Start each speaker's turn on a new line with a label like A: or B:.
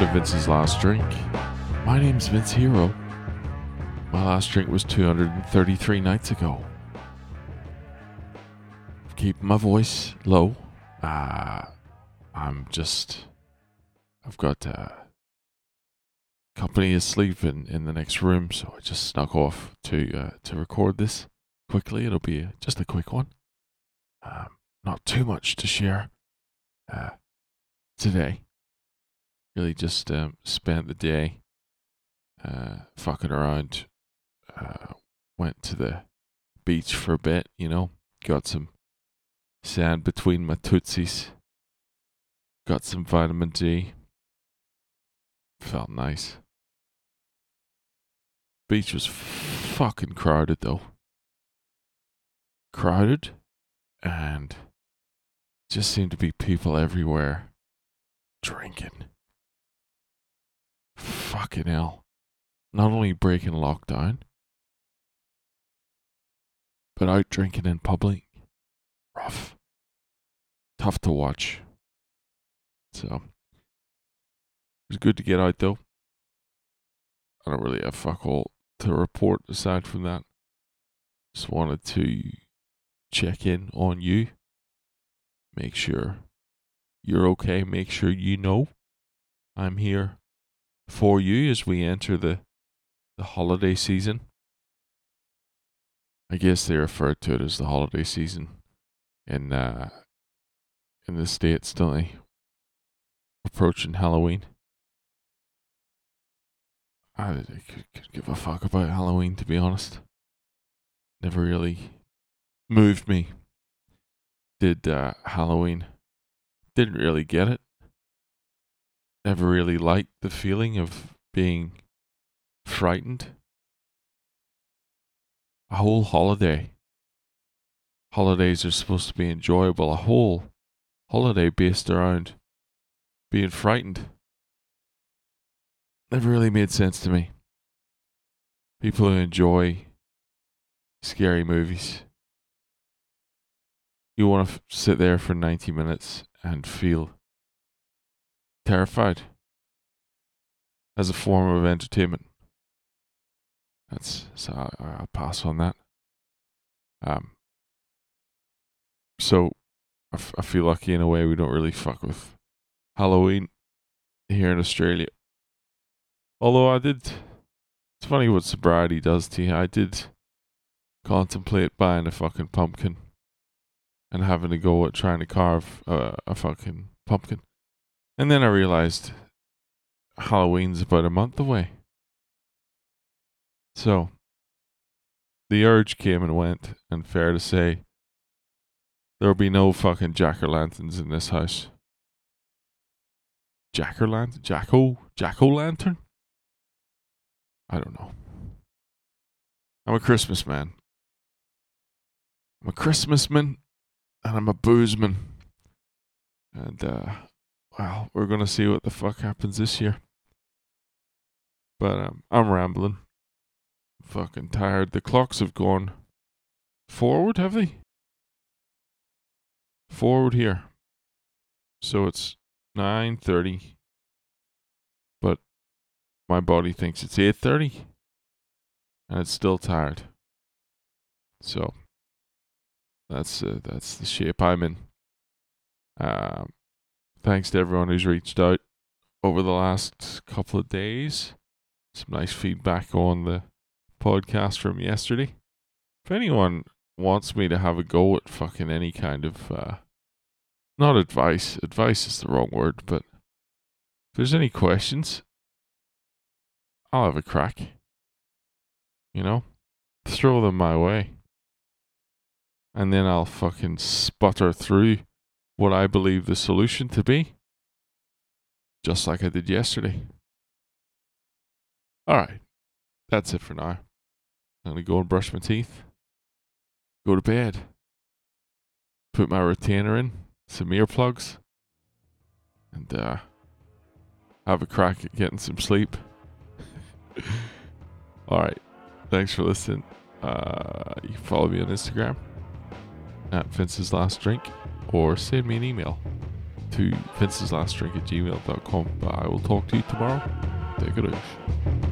A: to Vince's Last Drink. My name's Vince Hero. My last drink was 233 nights ago. Keep my voice low. Uh, I'm just. I've got uh, company asleep in, in the next room, so I just snuck off to uh, to record this quickly. It'll be just a quick one. Um, not too much to share uh, today. Really just um, spent the day uh, fucking around. Uh, went to the beach for a bit, you know. Got some sand between my tootsies. Got some vitamin D. Felt nice. Beach was fucking crowded though. Crowded and just seemed to be people everywhere drinking. Fucking hell. Not only breaking lockdown, but out drinking in public. Rough. Tough to watch. So, it was good to get out though. I don't really have fuck all to report aside from that. Just wanted to check in on you. Make sure you're okay. Make sure you know I'm here for you as we enter the the holiday season. I guess they refer to it as the holiday season in uh in the states, don't they? Approaching Halloween. I could, could give a fuck about Halloween, to be honest. Never really moved me. Did uh, Halloween. Didn't really get it. Never really liked the feeling of being frightened. A whole holiday. Holidays are supposed to be enjoyable. A whole holiday based around being frightened. Never really made sense to me. People who enjoy scary movies. You want to f- sit there for 90 minutes and feel terrified as a form of entertainment. That's so I, I'll pass on that. Um, so I, f- I feel lucky in a way we don't really fuck with Halloween here in Australia. Although I did, it's funny what sobriety does to you. I did contemplate buying a fucking pumpkin and having to go at trying to carve uh, a fucking pumpkin. And then I realized Halloween's about a month away. So the urge came and went, and fair to say, there'll be no fucking jack o' lanterns in this house. Jack o' lantern? Jack o' Jack o' lantern? I don't know. I'm a Christmas man. I'm a Christmasman and I'm a boozeman. And uh well, we're gonna see what the fuck happens this year. But um, I'm rambling. fucking tired. The clocks have gone forward, have they? Forward here. So it's nine thirty. But my body thinks it's eight thirty. And it's still tired. So that's uh, that's the shape I'm in. Um, thanks to everyone who's reached out over the last couple of days. Some nice feedback on the podcast from yesterday. If anyone wants me to have a go at fucking any kind of uh, not advice, advice is the wrong word, but if there's any questions, I'll have a crack. You know, throw them my way and then I'll fucking sputter through what I believe the solution to be, just like I did yesterday. All right, that's it for now. I'm gonna go and brush my teeth, go to bed, put my retainer in, some earplugs, and uh, have a crack at getting some sleep. All right, thanks for listening. Uh, you can follow me on Instagram at Vince's Last Drink or send me an email. to vince's last drink at gmail.com. But I will talk to you tomorrow. Take it out.